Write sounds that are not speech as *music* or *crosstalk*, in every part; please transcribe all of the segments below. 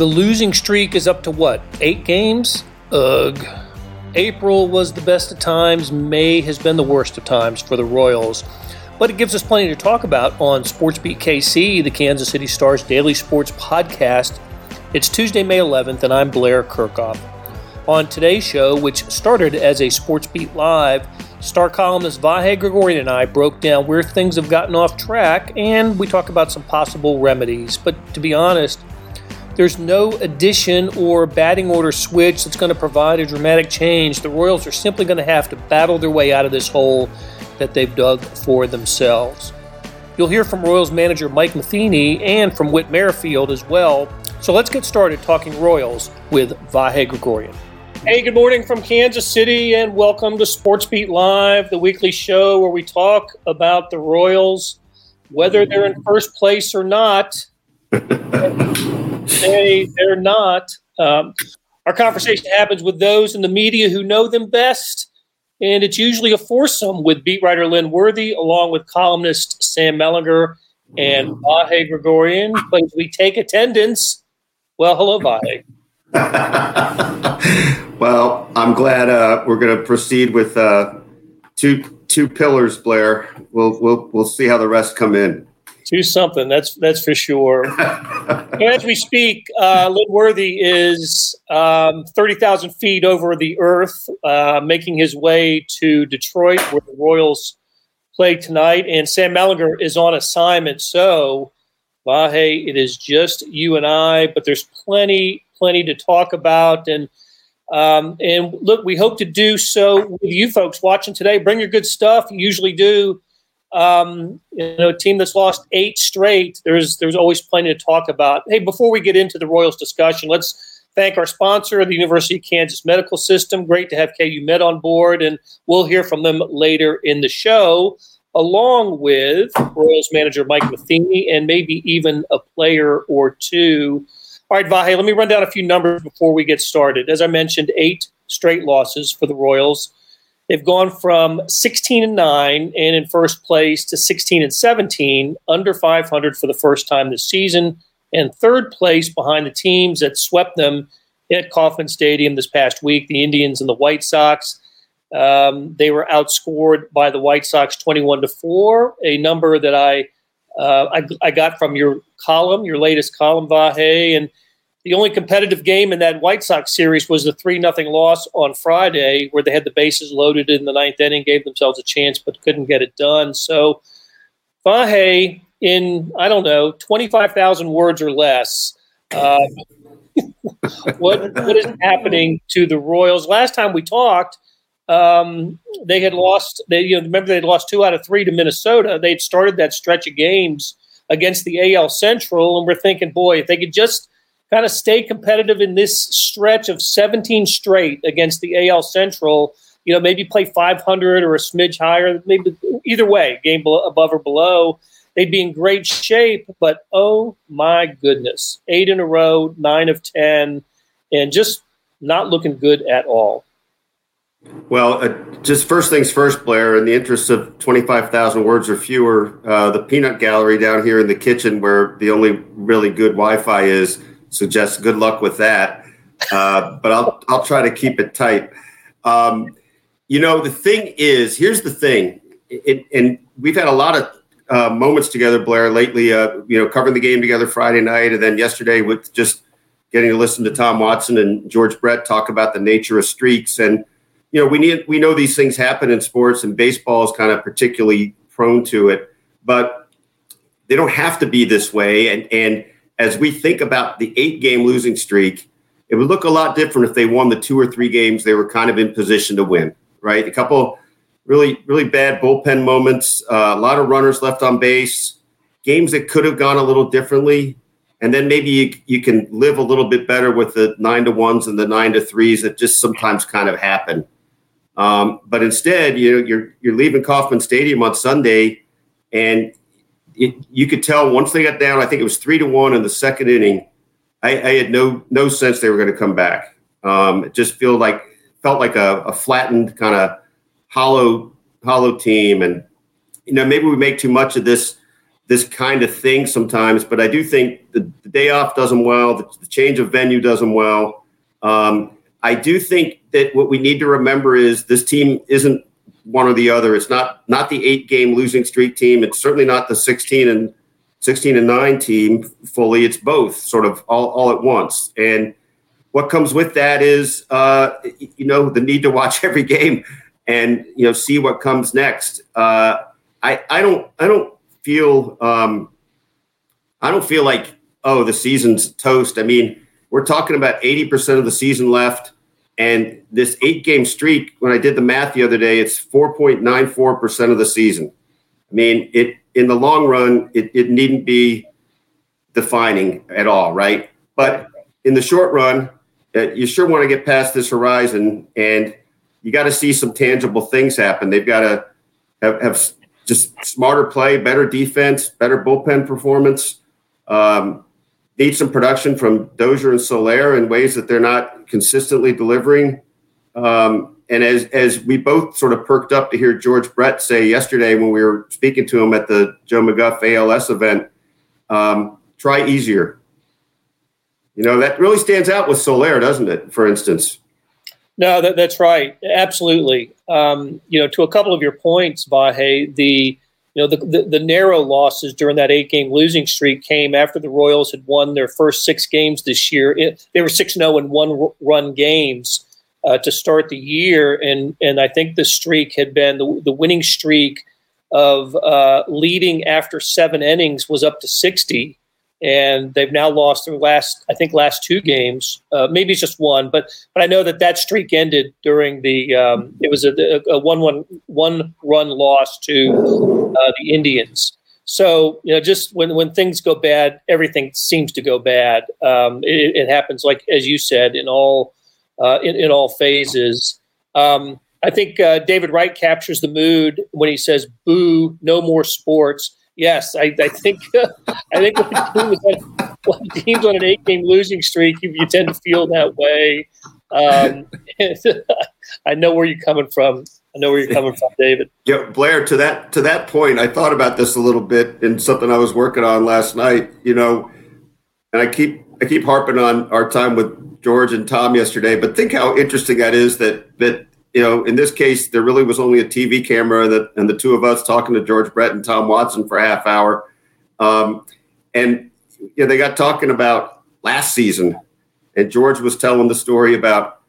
The losing streak is up to what? Eight games? Ugh. April was the best of times. May has been the worst of times for the Royals. But it gives us plenty to talk about on SportsBeat KC, the Kansas City Stars daily sports podcast. It's Tuesday, May 11th, and I'm Blair Kerkhoff. On today's show, which started as a SportsBeat Live, star columnist Vahe Gregorian and I broke down where things have gotten off track, and we talk about some possible remedies. But to be honest, there's no addition or batting order switch that's going to provide a dramatic change. The Royals are simply going to have to battle their way out of this hole that they've dug for themselves. You'll hear from Royals manager Mike Matheny and from Whit Merrifield as well. So let's get started talking Royals with Vahe Gregorian. Hey, good morning from Kansas City, and welcome to Sports Beat Live, the weekly show where we talk about the Royals, whether they're in first place or not. They they're not. Um, our conversation happens with those in the media who know them best, and it's usually a foursome with beat writer Lynn Worthy, along with columnist Sam Mellinger and Vahe Gregorian. But as we take attendance, well, hello, Vahe. *laughs* well, I'm glad uh, we're going to proceed with uh, two two pillars, Blair. We'll we'll we'll see how the rest come in do something. That's that's for sure. *laughs* As we speak, uh, Lynn Worthy is um, thirty thousand feet over the earth, uh, making his way to Detroit, where the Royals play tonight. And Sam Mellinger is on assignment. So, Vahe, it is just you and I, but there's plenty, plenty to talk about. And um, and look, we hope to do so with you folks watching today. Bring your good stuff. You usually do um, you know, a team that's lost eight straight. There's there's always plenty to talk about. Hey, before we get into the Royals discussion, let's thank our sponsor, the University of Kansas Medical System. Great to have KU Med on board, and we'll hear from them later in the show, along with Royals manager Mike Matheny and maybe even a player or two. All right, Vahe, let me run down a few numbers before we get started. As I mentioned, eight straight losses for the Royals. They've gone from 16 and 9 and in first place to 16 and 17, under 500 for the first time this season, and third place behind the teams that swept them at Kauffman Stadium this past week, the Indians and the White Sox. Um, they were outscored by the White Sox 21 to 4, a number that I, uh, I, I got from your column, your latest column, Vahe. And the only competitive game in that White Sox series was the 3 0 loss on Friday, where they had the bases loaded in the ninth inning, gave themselves a chance, but couldn't get it done. So, Vahe, in, I don't know, 25,000 words or less, uh, *laughs* what, what is happening to the Royals? Last time we talked, um, they had lost, they, you know, remember they had lost two out of three to Minnesota. They'd started that stretch of games against the AL Central, and we're thinking, boy, if they could just kind of stay competitive in this stretch of 17 straight against the AL Central. You know, maybe play 500 or a smidge higher. Maybe either way, game below, above or below, they'd be in great shape. But oh my goodness, eight in a row, nine of 10, and just not looking good at all. Well, uh, just first things first, Blair. In the interest of twenty-five thousand words or fewer, uh, the peanut gallery down here in the kitchen, where the only really good Wi-Fi is, suggest good luck with that. Uh, but I'll I'll try to keep it tight. Um, you know, the thing is, here's the thing, it, and we've had a lot of uh, moments together, Blair, lately. Uh, you know, covering the game together Friday night, and then yesterday with just getting to listen to Tom Watson and George Brett talk about the nature of streaks. And you know, we need we know these things happen in sports, and baseball is kind of particularly prone to it, but they don't have to be this way. And and as we think about the eight game losing streak, it would look a lot different if they won the two or three games they were kind of in position to win, right? A couple really, really bad bullpen moments, uh, a lot of runners left on base, games that could have gone a little differently. And then maybe you, you can live a little bit better with the nine to ones and the nine to threes that just sometimes kind of happen. Um, but instead, you know, you're you're leaving Kauffman Stadium on Sunday, and it, you could tell once they got down, I think it was three to one in the second inning. I, I had no no sense they were going to come back. Um, it just felt like felt like a, a flattened kind of hollow hollow team, and you know maybe we make too much of this this kind of thing sometimes, but I do think the, the day off does them well. The, the, change of venue does them well. Um, I do think that what we need to remember is this team isn't one or the other. It's not not the eight game losing streak team. It's certainly not the sixteen and sixteen and nine team fully. It's both sort of all, all at once. And what comes with that is uh, you know the need to watch *laughs* every game and you know see what comes next. Uh, I I don't I don't feel um, I don't feel like oh the season's toast. I mean we're talking about eighty percent of the season left, and this eight game streak. When I did the math the other day, it's four point nine four percent of the season. I mean it in the long run it, it needn't be defining at all, right? But in the short run, uh, you sure want to get past this horizon, and you got to see some tangible things happen. They've got to have, have just smarter play, better defense, better bullpen performance. Um, need some production from Dozier and Soler in ways that they're not consistently delivering. Um, and as as we both sort of perked up to hear George Brett say yesterday when we were speaking to him at the Joe McGuff ALS event, um, try easier. You know that really stands out with Soler, doesn't it? For instance. No, that, that's right. Absolutely. Um, you know, to a couple of your points, Vahe, the you know the, the, the narrow losses during that eight game losing streak came after the Royals had won their first six games this year. It, they were six zero oh in one run games uh, to start the year, and and I think the streak had been the, the winning streak of uh, leading after seven innings was up to sixty and they've now lost their last, I think, last two games. Uh, maybe it's just one, but but I know that that streak ended during the. Um, it was a, a, one one one run loss to uh, the Indians. So you know, just when when things go bad, everything seems to go bad. Um, it, it, happens, like as you said, in all uh, in, in all phases. Um, I think uh, David Wright captures the mood when he says, "Boo! No more sports." Yes, I, I think *laughs* I think *laughs* when, teams on an eight game losing streak, you, you, tend to feel that way. Um, *laughs* I know where you're coming from. I know where you're coming from, David. Yeah, Blair. To that to that point, I thought about this a little bit in something I was working on last night. You know, and I keep I keep harping on our time with George and Tom yesterday, but think how interesting that is that that you know, in this case, there really was only a TV camera that, and the two of us talking to George Brett and Tom Watson for a half hour. Um, and you know, they got talking about last season, and George was telling the story about,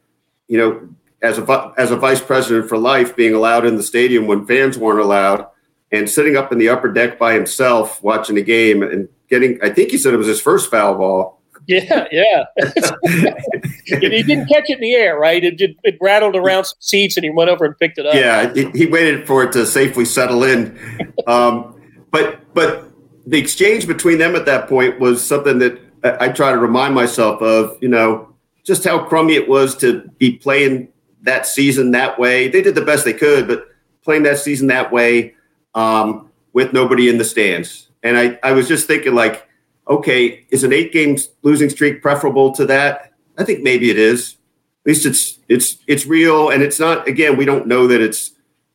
you know, as a as a vice president for life, being allowed in the stadium when fans weren't allowed, and sitting up in the upper deck by himself watching a game and getting. I think he said it was his first foul ball yeah, yeah. *laughs* he didn't catch it in the air, right? It, it, it, rattled around some seats, and he went over and picked it up. Yeah, he, he waited for it to safely settle in. *laughs* Um, but but the exchange between them at that point was something that I, I try to remind myself of. You know, just how crummy it was to be playing that season that way. They did the best they could, but playing that season that way um, with nobody in the stands. And I, I was just thinking, like, okay, is an eight game losing streak preferable to that? I think maybe it is. At least it's it's it's real, and it's not. Again, we don't know that it's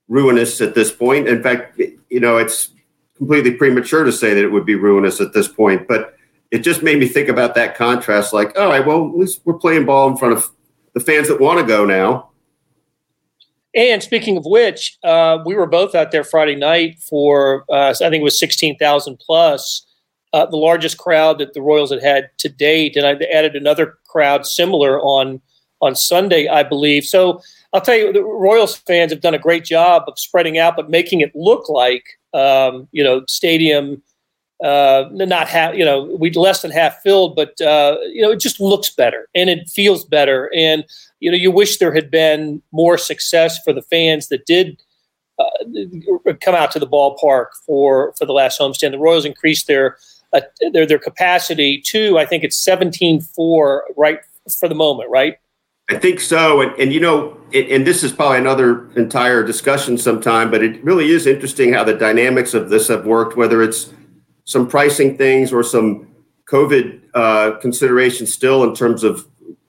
ruinous at this point. In fact, you know, it's completely premature to say that it would be ruinous at this point. But it just made me think about that contrast. Like, all right, well, at least we're playing ball in front of the fans that want to go now. And speaking of which, uh, we were both out there Friday night for uh, I think it was sixteen thousand plus uh, the largest crowd that the Royals had had to date, and I added another crowd similar on on Sunday, I believe. So I'll tell you, the Royals fans have done a great job of spreading out, but making it look like um, you know stadium uh, not half, you know, we less than half filled, but uh, you know, it just looks better and it feels better. And you know, you wish there had been more success for the fans that did uh, come out to the ballpark for for the last homestand. The Royals increased their uh, their their capacity to I think it's seventeen four right for the moment, right? I think so, and, and you know, it, and this is probably another entire discussion sometime, but it really is interesting how the dynamics of this have worked. Whether it's some pricing things or some COVID uh, considerations still in terms of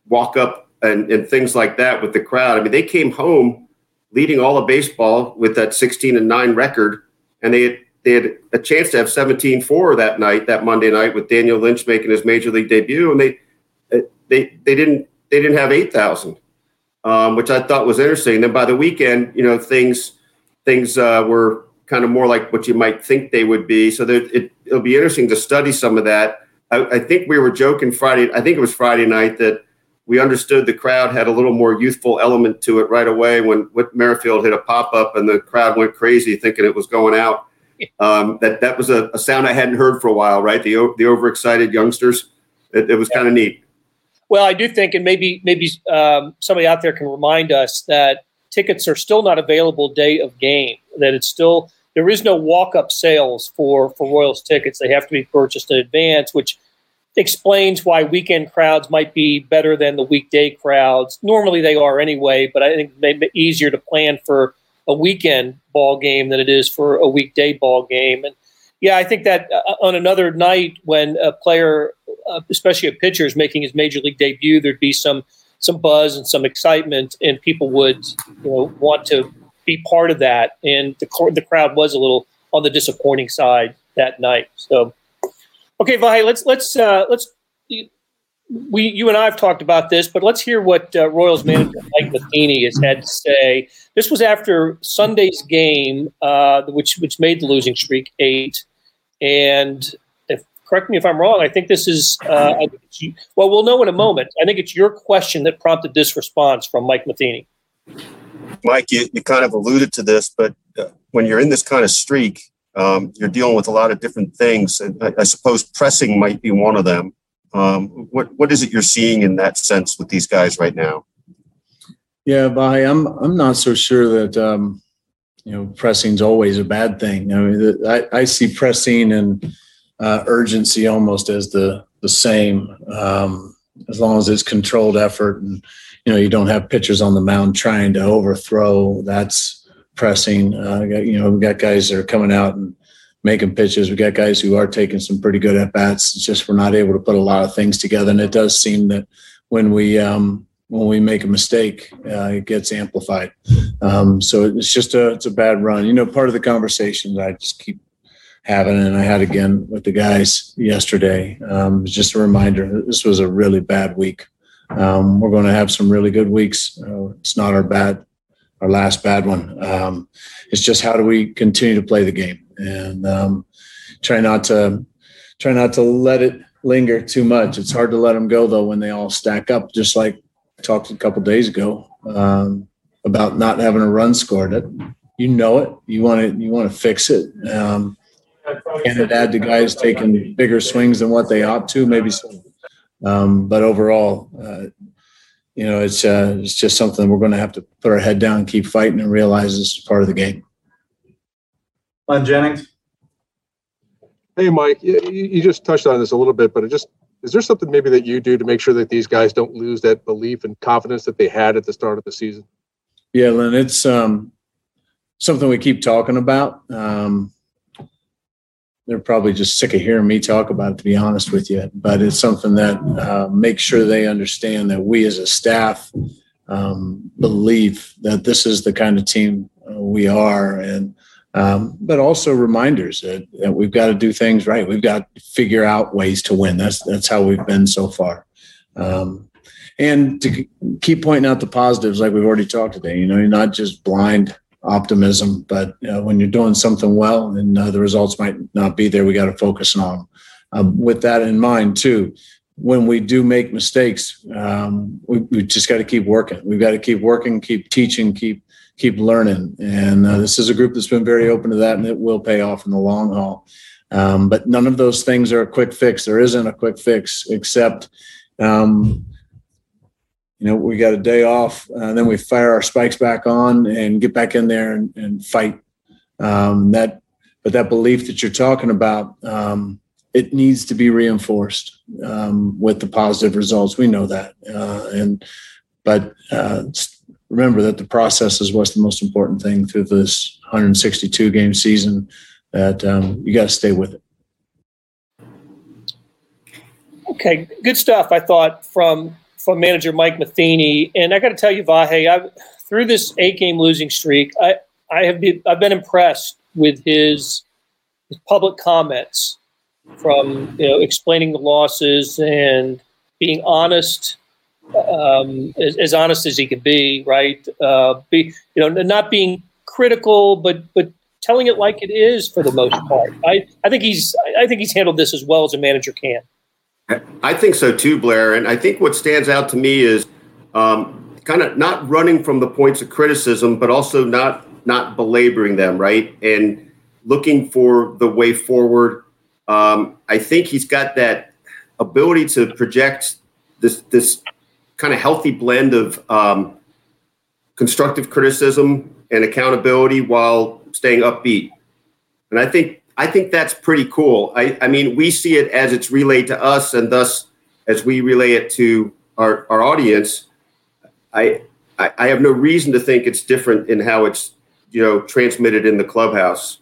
walk up and, and things like that with the crowd. I mean, they came home leading all of baseball with that 16 and 9 record and they they had a chance to have 17-4 that night, that Monday night, with Daniel Lynch making his major league debut, and they they they didn't they didn't have 8,000, um, which I thought was interesting. Then by the weekend, you know, things things uh, were kind of more like what you might think they would be. So there, it, will be interesting to study some of that. I, I, think we were joking Friday. I think it was Friday night that we understood the crowd had a little more youthful element to it right away when Whit Merrifield hit a pop up and the crowd went crazy thinking it was going out. *laughs* Um, that that was a, a, sound I hadn't heard for a while. Right, the the overexcited youngsters. It, it was kind of neat. Well, I do think, and maybe maybe um, somebody out there can remind us that tickets are still not available day of game. That it's still there is no walk up sales for for Royals tickets. They have to be purchased in advance, which explains why weekend crowds might be better than the weekday crowds. Normally they are anyway, but I think it may be easier to plan for a weekend ball game than it is for a weekday ball game. And yeah, I think that uh, on another night when a player, uh, especially a pitcher, is making his major league debut, there'd be some some buzz and some excitement, and people would you know want to be part of that. And the the crowd was a little on the disappointing side that night. So Okay, Vahe, let's let's uh, let's we you and I have talked about this, but let's hear what uh, Royals manager Mike Matheny has had to say. This was after Sunday's game, uh, which which made the losing streak eight. And if correct me if I'm wrong, I think this is uh, think well, we'll know in a moment. I think it's your question that prompted this response from Mike Matheny. Mike, you, you kind of alluded to this, but uh, when you're in this kind of streak, um, you're dealing with a lot of different things. And I, I suppose pressing might be one of them. Um, what what is it you're seeing in that sense with these guys right now? Yeah, Vahe, I'm I'm not so sure that um, you know pressing's always a bad thing. I mean, I, I see pressing and uh, urgency almost as the the same, um, as long as it's controlled effort and you know you don't have pitchers on the mound trying to overthrow. That's pressing. Uh, you know, we got guys that are coming out and making pitches. We got guys who are taking some pretty good at bats. It's just we're not able to put a lot of things together, and it does seem that when we um, when we make a mistake, uh, it gets amplified. Um, so it's just a it's a bad run. You know, part of the conversation I just keep having, and I had again with the guys yesterday. Um, just a reminder: this was a really bad week. Um, we're going to have some really good weeks. Uh, it's not our bad our last bad one. Um, it's just how do we continue to play the game and um, try not to try not to let it linger too much. It's hard to let them go though when they all stack up. Just like I talked a couple days ago um, about not having a run scored. It you know it. You want to you want to fix it. Um, can it add to guys taking bigger swings than what they ought to? Maybe so. Um, but overall, uh, you know, it's uh, it's just something we're going to have to put our head down, keep fighting, and realize this is part of the game. Glenn Jennings. Hey, Mike, you, you just touched on this a little bit, but it just is there something maybe that you do to make sure that these guys don't lose that belief and confidence that they had at the start of the season? Yeah, Lynn, it's um, something we keep talking about. Um, they're probably just sick of hearing me talk about it, to be honest with you. But it's something that uh, makes sure they understand that we as a staff um, believe that this is the kind of team uh, we are, and um, but also reminders that, that we've got to do things right. We've got to figure out ways to win. That's that's how we've been so far. Um, and to keep pointing out the positives, like we've already talked today. You know, you're not just blind optimism. But uh, when you're doing something well and uh, the results might not be there, we got to focus on them. Um, with that in mind, too, when we do make mistakes, um, we, we, just got to keep working. We've got to keep working, keep teaching, keep keep learning. And uh, this is a group that's been very open to that, and it will pay off in the long haul. Um, but none of those things are a quick fix. There isn't a quick fix, except um, you know, we got a day off, and uh, then we fire our spikes back on and get back in there and, and fight. Um, that, but that belief that you're talking about, um, it needs to be reinforced um, with the positive results. We know that, uh, and but uh, remember that the process is what's the most important thing through this 162 game season. That um, you got to stay with it. Okay, good stuff. I thought from from manager Mike Matheny. And I got to tell you, Vahe, I've, through this eight game losing streak, I, I have been, I've been impressed with his his public comments from you know explaining the losses and being honest, um, as, as honest as he could be, right? Uh, be you know not being critical, but but telling it like it is for the most part. I, I think he's I think he's handled this as well as a manager can. I think so too, Blair. And I think what stands out to me is um, kind of not running from the points of criticism, but also not not belaboring them, right? And looking for the way forward. Um, I think he's got that ability to project this this kind of healthy blend of um, constructive criticism and accountability while staying upbeat. And I think I think that's pretty cool. I, I mean, we see it as it's relayed to us, and thus as we relay it to our, our audience. I, I I have no reason to think it's different in how it's you know transmitted in the clubhouse.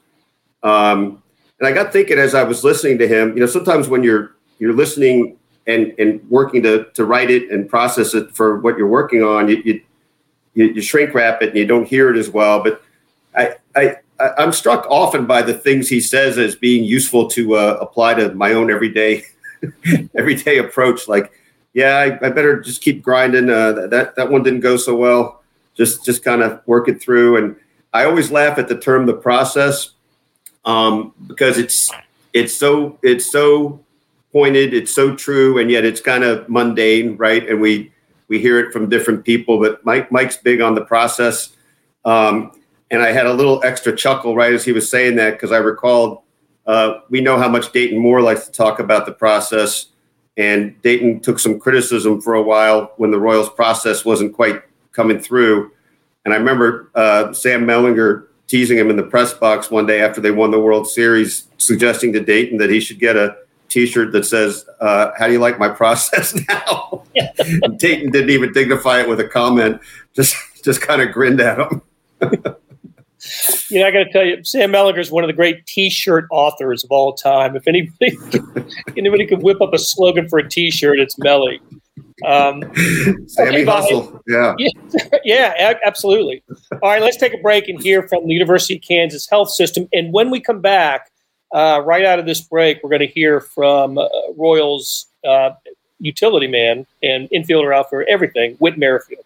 Um, and I got thinking as I was listening to him, you know, sometimes when you're you're listening and and working to to write it and process it for what you're working on, you you, you shrink wrap it and you don't hear it as well. But I I I'm struck often by the things he says as being useful to uh, apply to my own everyday *laughs* everyday approach. Like, yeah, I, I better just keep grinding. Uh, that that one didn't go so well. Just just kind of work it through. And I always laugh at the term the process um, because it's it's so it's so pointed, it's so true, and yet it's kind of mundane, right? And we we hear it from different people, but Mike Mike's big on the process. Um, and I had a little extra chuckle right as he was saying that because I recalled uh, we know how much Dayton Moore likes to talk about the process, and Dayton took some criticism for a while when the Royals process wasn't quite coming through. And I remember uh, Sam Mellinger teasing him in the press box one day after they won the World Series, suggesting to Dayton that he should get a T-shirt that says, uh, "How do you like my *laughs* process now?" *laughs* Dayton didn't even dignify it with a comment; just just kind of grinned at him. *laughs* you know, I got to tell you, Sam Mellinger is one of the great T-shirt authors of all time. If anybody *laughs* anybody could whip up a slogan for a T-shirt, it's Melly. Um, Sammy okay, Hustle, yeah. *laughs* yeah, yeah, absolutely. All right, let's take a break and hear from the University of Kansas Health System. And when we come back, uh, right out of this break, we're going to hear from uh, Royals uh, utility man and infielder outfielder, everything, Whit Merrifield.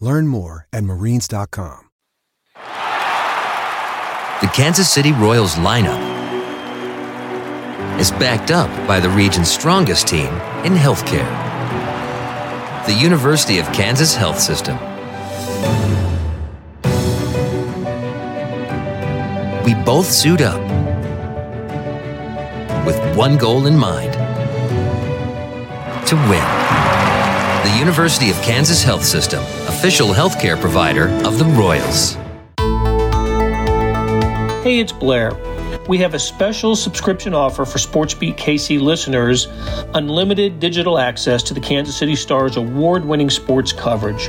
Learn more at marines.com. The Kansas City Royals lineup is backed up by the region's strongest team in healthcare the University of Kansas Health System. We both suit up with one goal in mind to win the University of Kansas Health System, official healthcare provider of the Royals. Hey, it's Blair. We have a special subscription offer for SportsBeat KC listeners unlimited digital access to the Kansas City Stars award winning sports coverage.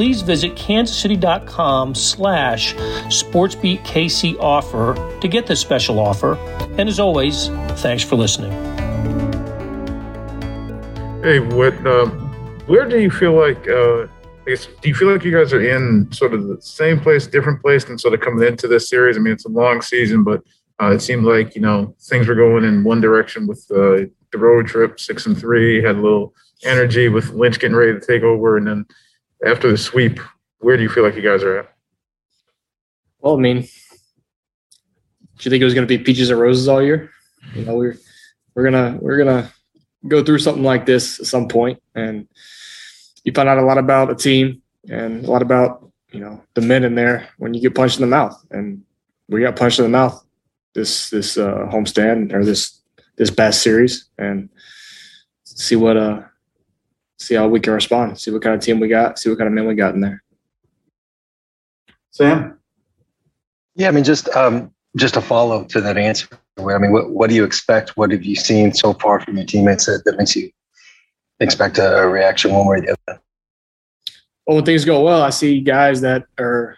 please visit kansascity.com slash sportsbeatkc offer to get this special offer. And as always, thanks for listening. Hey, what, uh, where do you feel like, uh, I guess, do you feel like you guys are in sort of the same place, different place than sort of coming into this series? I mean, it's a long season, but uh, it seemed like, you know, things were going in one direction with uh, the road trip, six and three, had a little energy with Lynch getting ready to take over. And then after the sweep, where do you feel like you guys are at? Well, I mean, do you think it was going to be peaches and roses all year? You know, we're we're gonna we're gonna go through something like this at some point, and you find out a lot about a team and a lot about you know the men in there when you get punched in the mouth, and we got punched in the mouth this this uh, homestand or this this past series, and see what uh see how we can respond, see what kind of team we got, see what kind of men we got in there. Sam? Yeah, I mean, just um, just a follow up to that answer. I mean, what, what do you expect? What have you seen so far from your teammates that, that makes you expect a, a reaction one way or the other? Well, when things go well, I see guys that are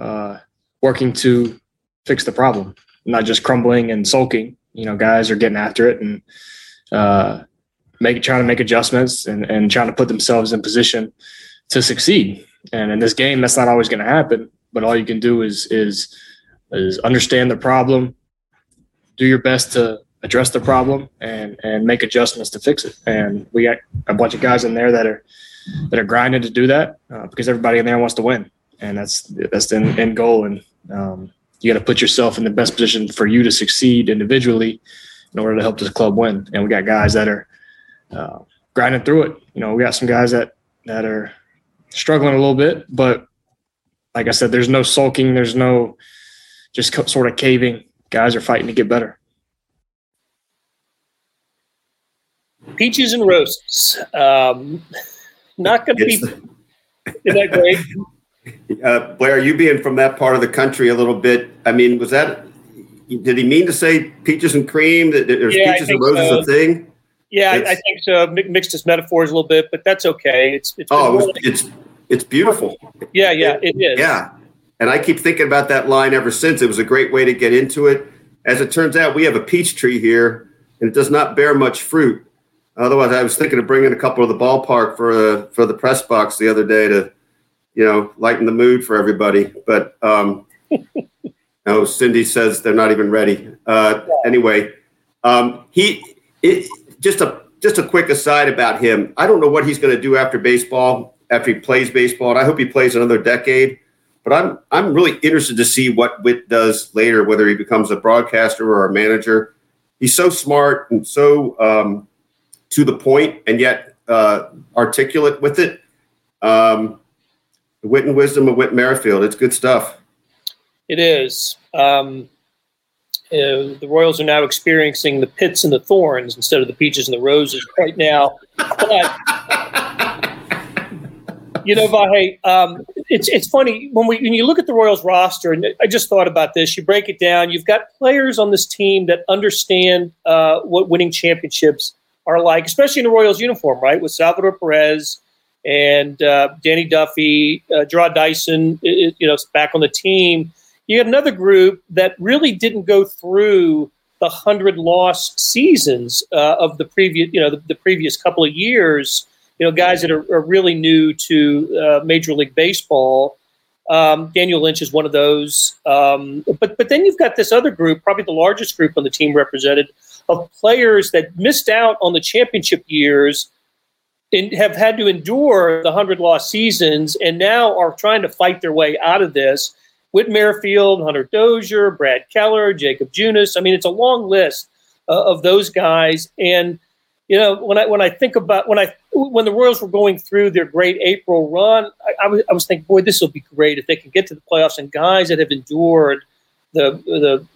uh, working to fix the problem, not just crumbling and sulking. You know, guys are getting after it and uh, make trying to make adjustments and, and trying to put themselves in position to succeed. And in this game, that's not always going to happen. But all you can do is is is understand the problem, do your best to address the problem, and and make adjustments to fix it. And we got a bunch of guys in there that are that are grinding to do that uh, because everybody in there wants to win, and that's that's the end, end goal. And um, you got to put yourself in the best position for you to succeed individually in order to help this club win. And we got guys that are uh, grinding through it. You know, we got some guys that that are struggling a little bit, but like I said, there's no sulking, there's no just co- sort of caving. Guys are fighting to get better. Peaches and roasts. Um, not going to be. Is that great? *laughs* Uh, Blair, you being from that part of the country a little bit, I mean, was that, did he mean to say peaches and cream? That there's Yeah, peaches and roses so. a thing? Yeah, I, I think so. Mi- Mixed his metaphors a little bit, but that's okay. It's it's Oh, it more- it's, it's beautiful. yeah, yeah, it is. Yeah. And I keep thinking about that line ever since. It was a great way to get into it. As it turns out, we have a peach tree here, and it does not bear much fruit. Otherwise, I was thinking of bringing a couple of the ballpark for uh, for the press box the other day to, you know, lighten the mood for everybody. But um, no, *laughs* Cindy says they're not even ready. Uh, anyway, um, he it, just a just a quick aside about him. I don't know what he's going to do after baseball, after he plays baseball, and I hope he plays another decade. But I'm I'm really interested to see what Whit does later, whether he becomes a broadcaster or a manager. He's so smart and so um, to the point, and yet uh, articulate with it. Um, the wit and wisdom of Whit Merrifield. It's good stuff. It is. Um, uh, the Royals are now experiencing the pits and the thorns instead of the peaches and the roses right now. But you know, Vahe, um, it's it's funny when we when you look at the Royals roster, and I just thought about this. You break it down. You've got players on this team that understand uh, what winning championships are like, especially in the Royals uniform, right? With Salvador Perez and uh, Danny Duffy, uh, Jarrod Dyson, i- i- you know, back on the team. You have another group that really didn't go through the hundred loss seasons uh, of the previous, you know, the, the previous couple of years. You know, guys that are, are really new to uh, Major League Baseball. Um, Daniel Lynch is one of those. Um, but but then you've got this other group, probably the largest group on the team represented, of players that missed out on the championship years and have had to endure the 100 loss seasons and now are trying to fight their way out of this. Whit Merrifield, Hunter Dozier, Brad Keller, Jakob Junis. I mean, it's a long list uh, of those guys. And you know, when I when I think about when I when the Royals were going through their great April run, I, I was I was thinking, boy, this will be great if they can get to the playoffs and guys that have endured the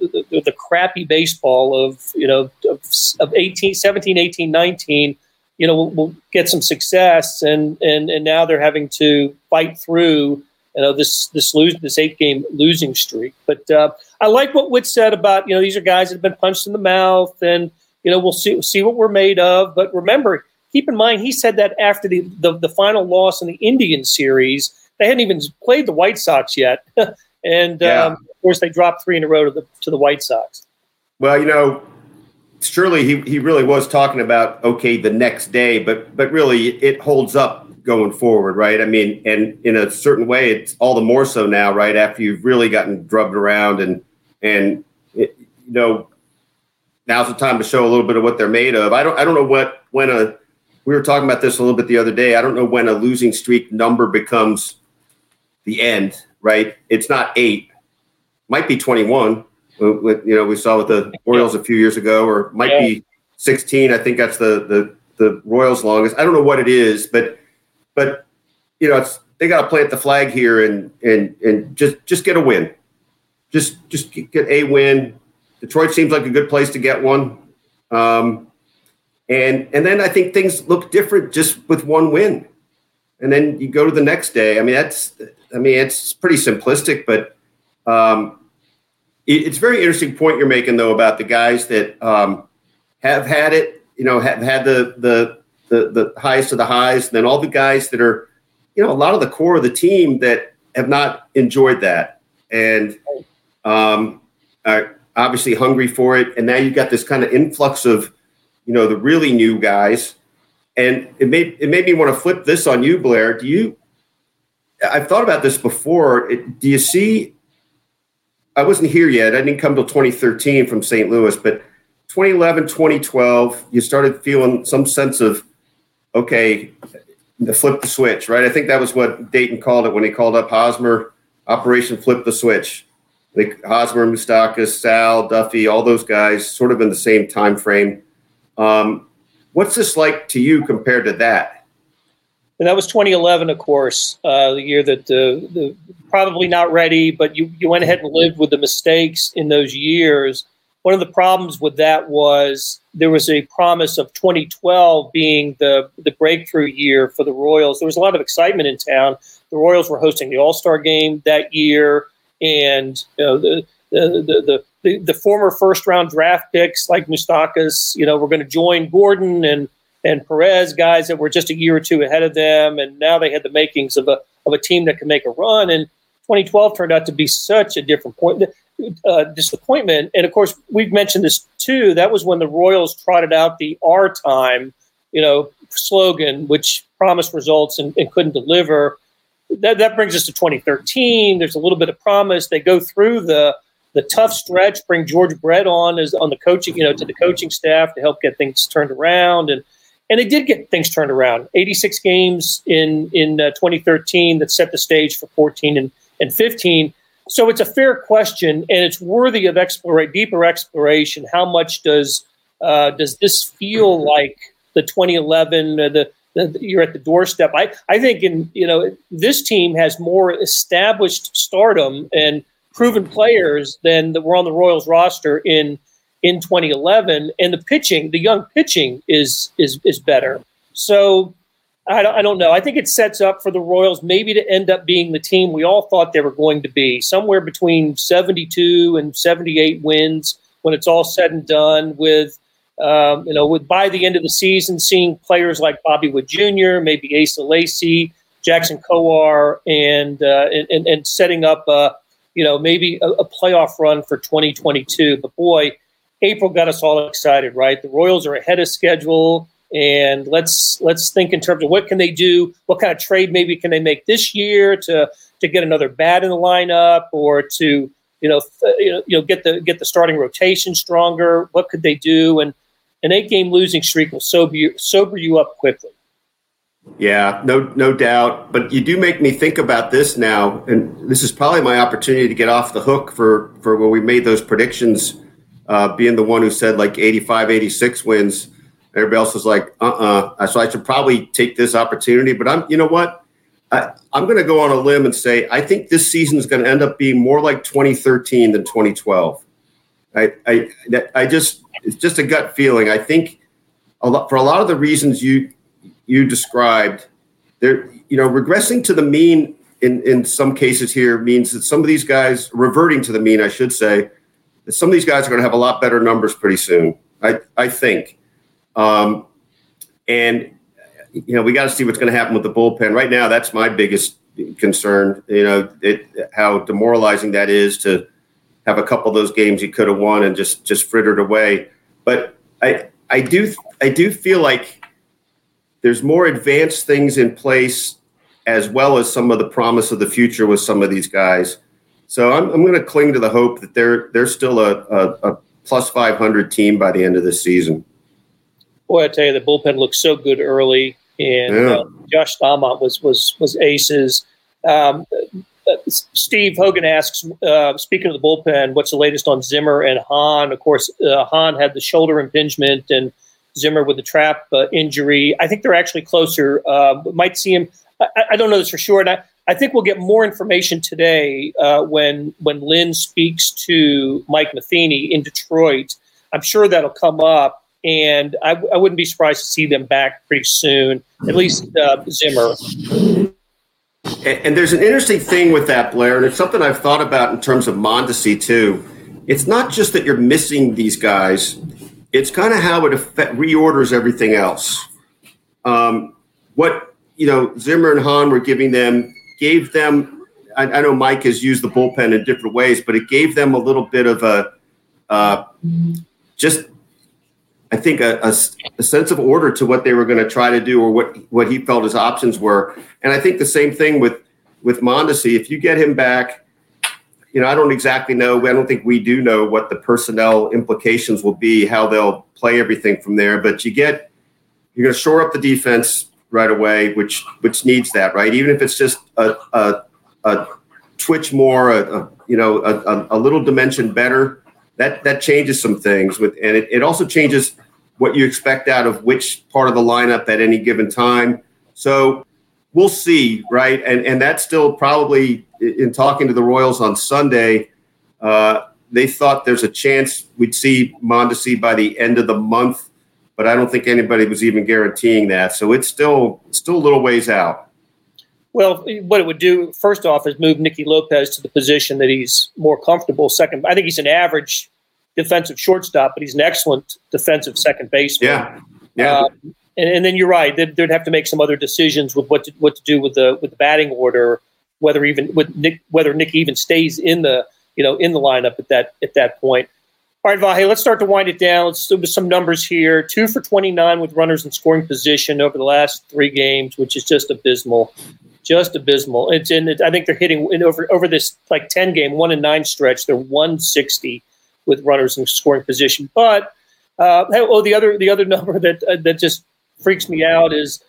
the the, the crappy baseball of you know of, of 18, 17, 18, 19, you know, will, will get some success and and and now they're having to fight through you know this this lose this eight game losing streak. But uh, I like what Whit said about you know these are guys that have been punched in the mouth and you know we'll see see what we're made of. But remember, keep in mind he said that after the the, the final loss in the Indian series, they hadn't even played the White Sox yet, *laughs* and Yeah. um, of course they dropped three in a row to the to the White Sox. Well, you know, surely he, he really was talking about okay the next day, but but really it holds up going forward, right? I mean, and in a certain way, it's all the more so now, right? After you've really gotten drubbed around and and it, you know, now's the time to show a little bit of what they're made of. I don't I don't know what when a we were talking about this a little bit the other day. I don't know when a losing streak number becomes the end, right? It's not eight, might be twenty one. Uh, you know, we saw with the Orioles a few years ago, or might Yeah. be 16. I think that's the the the Royals' longest. I don't know what it is, but but you know, they got to plant the flag here and and and just just get a win. Just just get a win. Detroit seems like a good place to get one. Um, and and then I think things look different just with one win. And then you go to the next day. I mean, that's I mean, it's pretty simplistic, but um, it, it's very interesting point you're making though about the guys that um, have had it, you know, have had the the the the highest of the highs, and then all the guys that are, you know, a lot of the core of the team that have not enjoyed that and um, are obviously hungry for it. And now you've got this kind of influx of, you know, the really new guys. And it made it made me want to flip this on you, Blair. Do you? I've thought about this before. It, do you see? I wasn't here yet. I didn't come till 2013 from St. Louis, but 2011, 2012, you started feeling some sense of, okay, the flip the switch, right? I think that was what Dayton called it when he called up Hosmer, Operation Flip the Switch. Like Hosmer, Mustakas, Sal, Duffy, all those guys, sort of in the same time frame. Um, what's this like to you compared to that? And that was 2011, of course, uh, the year that the, the probably not ready, but you, you went ahead and lived with the mistakes in those years one of the problems with that was there was a promise of 2012 being the, the breakthrough year for the Royals. There was a lot of excitement in town. The Royals were hosting the All Star game that year, and you know, the, the, the, the, former first round draft picks like Mustakas, you know, were going to join Gordon and and Perez, guys that were just a year or two ahead of them, and now they had the makings of a of a team that could make a run. And 2012 turned out to be such a different point uh, disappointment. And of course, we've mentioned this too. That was when the Royals trotted out the "our time," you know, slogan, which promised results and, and couldn't deliver. That, that brings us to 2013. There's a little bit of promise. They go through the the tough stretch. Bring George Brett on as on the coaching, you know, to the coaching staff to help get things turned around and. And they did get things turned around. 86 games in in uh, 2013 that set the stage for 14 and, and 15 so it's a fair question, and it's worthy of explore, deeper exploration. How much does uh, does this feel like the 2011? Uh, the, the, you're at the doorstep. I I think in you know this team has more established stardom and proven players than that were on the Royals roster in in 2011, and the pitching, the young pitching is is is better. So I don't, I don't know. I think it sets up for the Royals maybe to end up being the team we all thought they were going to be, somewhere between 72 and 78 wins when it's all said and done. With um, you know, with by the end of the season, seeing players like Bobby Witt Jr., maybe Asa Lacy, Jackson Kowar, and, uh, and and setting up uh, you know maybe a, a playoff run for 2022. But boy, April got us all excited, right? The Royals are ahead of schedule and let's let's think in terms of what can they do? What kind of trade maybe can they make this year to to get another bat in the lineup or to you know th- you know, you know get the get the starting rotation stronger? What could they do? And an eight game losing streak will sober you, sober you up quickly. Yeah no no doubt. But you do make me think about this now. And this is probably my opportunity to get off the hook for for when we made those predictions uh, being the one who said like 85 86 wins Everybody else was like, uh uh-uh. uh So I should probably take this opportunity. But I'm, you know what? I, I'm going to go on a limb and say I think this season is going to end up being more like 2013 than 2012. I, I, I just, it's just a gut feeling. I think a lot, for a lot of the reasons you, you described, there, you know, regressing to the mean in, in some cases here means that some of these guys reverting to the mean, I should say, that some of these guys are going to have a lot better numbers pretty soon. I, I think. Um, and you know, we got to see what's going to happen with the bullpen. Right now, that's my biggest concern. You know, it, how demoralizing that is to have a couple of those games you could have won and just just frittered away. But I I do I do feel like there's more advanced things in place as well as some of the promise of the future with some of these guys. So I'm, I'm going to cling to the hope that they're they're still a, a, a plus 500 team by the end of this season boy, I tell you, the bullpen looked so good early, and yeah. uh, Josh Staumont was was was aces. Um, uh, Steve Hogan asks, uh, speaking of the bullpen, what's the latest on Zimmer and Hahn? Of course, uh, Hahn had the shoulder impingement and Zimmer with the trap uh, injury. I think they're actually closer. Uh, might see him. I, I, don't know this for sure, and I, I think we'll get more information today uh, when when Lynn speaks to Mike Matheny in Detroit. I'm sure that'll come up, and I, I wouldn't be surprised to see them back pretty soon. At least uh, Zimmer. And, and there's an interesting thing with that, Blair, and it's something I've thought about in terms of Mondesi too. It's not just that you're missing these guys; it's kind of how it reorders everything else. Um, what you know, Zimmer and Hahn were giving them gave them. I, I, know Mike has used the bullpen in different ways, but it gave them a little bit of a uh, just I think a, a, a, sense of order to what they were going to try to do or what what he felt his options were. And I think the same thing with with Mondesi. If you get him back, you know, I don't exactly know. I don't think we do know what the personnel implications will be, how they'll play everything from there. But you get you're going to shore up the defense right away, which which needs that, right? Even if it's just a a, a twitch more, a, you know, a, a little dimension better that that changes some things with and it, it also changes what you expect out of which part of the lineup at any given time. So we'll see right? And and that's still probably in talking to the royals on sunday uh, they thought there's a chance we'd see mondesi by the end of the month but i don't think anybody was even guaranteeing that. So it's still still a little ways out well, what it would do, first off, is move Nicky Lopez to the position that he's more comfortable. Second, I think he's an average defensive shortstop, but he's an excellent defensive second baseman. Yeah, yeah. Um, and, and, then you're right; they'd, they'd, have to make some other decisions with what to, what to do with the with the batting order, whether even with Nick, whether Nick even stays in the you know in the lineup at that at that point. All right, Vahe, let's start to wind it down. Let's do some numbers here. Two for 29 with runners in scoring position over the last three games, which is just abysmal just abysmal. It's in. I think they're hitting in over over this like ten game one and nine stretch. They're one sixty with runners in scoring position. But uh, oh, the other the other *laughs* number that uh, that just freaks me out is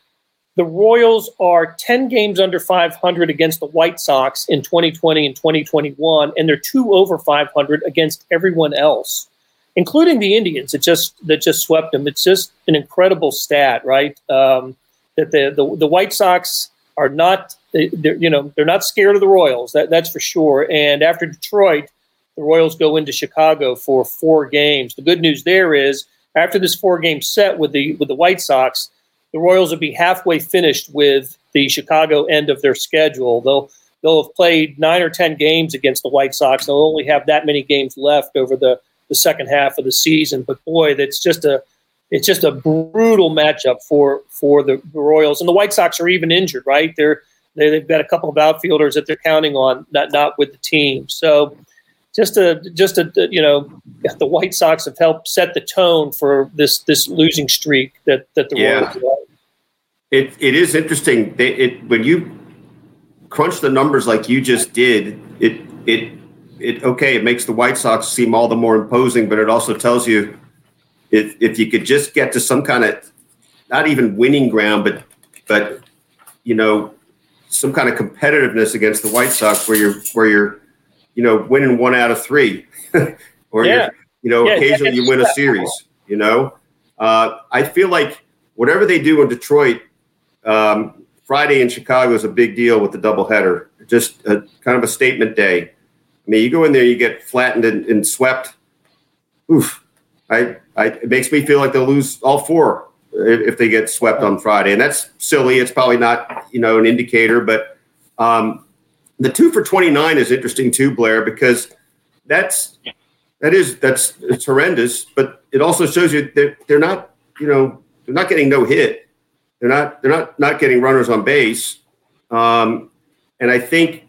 the Royals are ten games under five hundred against the White Sox in 2020 and 2021, and they're two over five hundred against everyone else, including the Indians. It just that just swept them. It's just an incredible stat, right? Um, that the, the the White Sox are not they're, you know they're not scared of the Royals. That that's for sure. And after Detroit, the Royals go into Chicago for four games. The good news there is after this four game set with the with the White Sox, the Royals will be halfway finished with the Chicago end of their schedule. They'll they'll have played nine or ten games against the White Sox. They'll only have that many games left over the the second half of the season. But boy, that's just a it's just a brutal matchup for for the Royals. And the White Sox are even injured, right? They're they, they've got a couple of outfielders that they're counting on, not not with the team. So just a just a you know the White Sox have helped set the tone for this this losing streak that that the yeah. Royals. Are. It it is interesting. They, it when you crunch the numbers like you just did, it it it okay. It makes the White Sox seem all the more imposing, but it also tells you if if you could just get to some kind of not even winning ground, but but you know some kind of competitiveness against the White Sox where you're where you're you know winning one out of three, *laughs* or yeah. you know yeah, occasionally you win a series. You know, uh, I feel like whatever they do in Detroit, um, Friday in Chicago is a big deal with the doubleheader. Just a, kind of a statement day. I mean, you go in there, you get flattened and, and swept. Oof. I, I, it makes me feel like they'll lose all four if, they get swept on Friday, and that's silly. It's probably not you know an indicator, but um, the two for twenty nine is interesting too, Blair, because that's that is that's it's horrendous, but it also shows you that they're not you know they're not getting no hit. They're not they're not not getting runners on base, um, and I think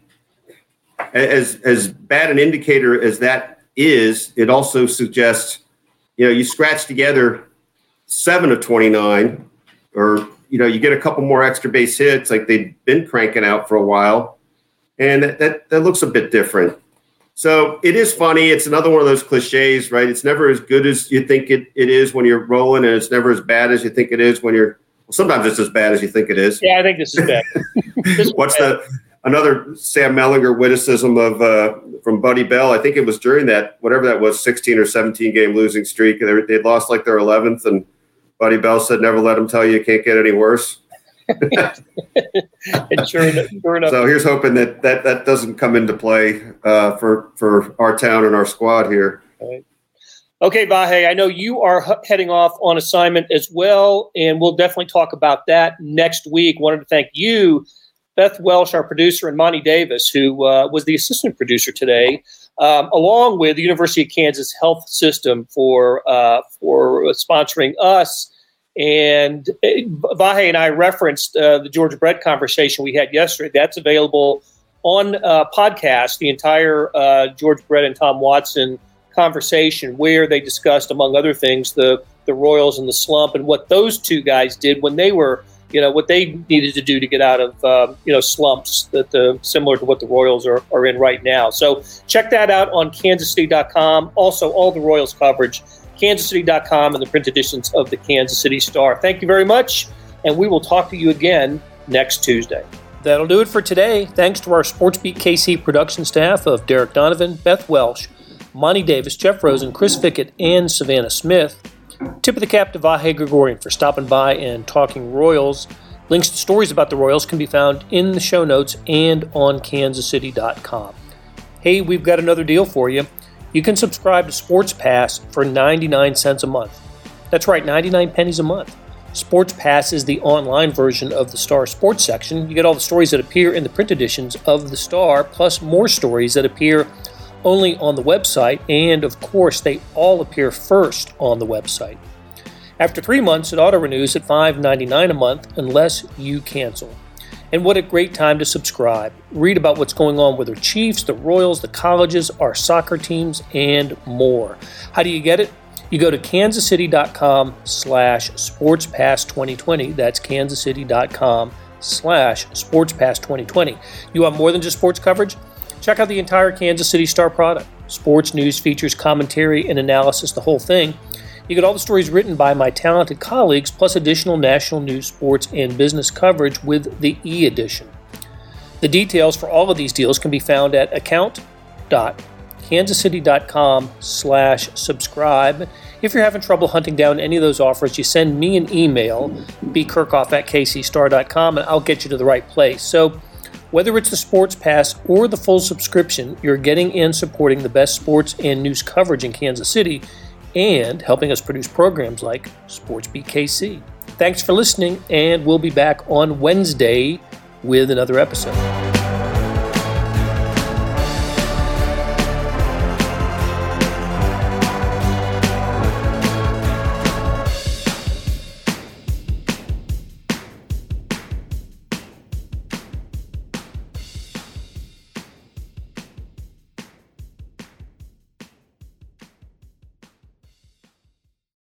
as as bad an indicator as that is, it also suggests you know, you scratch together seven of 29, or, you know, you get a couple more extra base hits like they've been cranking out for a while. And that, that, that looks a bit different. So it is funny. It's another one of those cliches, right? It's never as good as you think it, it is when you're rolling, and it's never as bad as you think it is when you're. Sometimes it's as bad as you think it is. Yeah, I think this is bad. *laughs* this What's bad. the another Sam Mellinger witticism of uh, from Buddy Bell. I think it was during that whatever that was, sixteen or seventeen game losing streak. They they'd lost like their eleventh, and Buddy Bell said, "Never let them tell you it can't get any worse." *laughs* and sure enough, sure enough, So here's hoping that that, that doesn't come into play uh, for for our town and our squad here. Okay, Vahe, I know you are heading off on assignment as well, and we'll definitely talk about that next week. Wanted to thank you, Beth Welsh, our producer, and Monty Davis, who uh, was the assistant producer today, um, along with the University of Kansas Health System for uh, for sponsoring us. And uh, Vahe and I referenced uh, the George Brett conversation we had yesterday. That's available on uh, podcast. The entire uh, George Brett and Tom Watson conversation where they discussed, among other things, the the Royals and the slump and what those two guys did when they were, you know, what they needed to do to get out of, uh, you know, slumps that the similar to what the Royals are, are in right now. So check that out on KansasCity.com. Also, all the Royals coverage, KansasCity.com and the print editions of the Kansas City Star. Thank you very much, and we will talk to you again next Tuesday. That'll do it for today. Thanks to our SportsBeat KC production staff of Derek Donovan, Beth Welsh, Monty Davis, Jeff Rosen, Chris Fickett, and Savannah Smith. Tip of the cap to Vahe Gregorian for stopping by and talking Royals. Links to stories about the Royals can be found in the show notes and on kansascity.com. Hey, we've got another deal for you. You can subscribe to Sports Pass for 99 cents a month. That's right, 99 pennies a month. Sports Pass is the online version of the Star Sports section. You get all the stories that appear in the print editions of the Star, plus more stories that appear only on the website, and of course, they all appear first on the website. After three months, it auto renews at $5.99 a month unless you cancel. And what a great time to subscribe. Read about what's going on with the Chiefs, the Royals, the colleges, our soccer teams, and more. How do you get it? You go to kansascity.com slash sportspass2020. That's kansascity.com slash sportspass2020. You want more than just sports coverage? Check out the entire Kansas City Star product. Sports news, features, commentary, and analysis, the whole thing. You get all the stories written by my talented colleagues, plus additional national news, sports, and business coverage with the e edition. The details for all of these deals can be found at account.kansascity.com slash subscribe. If you're having trouble hunting down any of those offers, you send me an email, bkerkhoff at kcstar.com, and I'll get you to the right place. So whether it's the sports pass or the full subscription, you're getting and supporting the best sports and news coverage in Kansas City and helping us produce programs like SportsBeat KC. Thanks for listening, and we'll be back on Wednesday with another episode.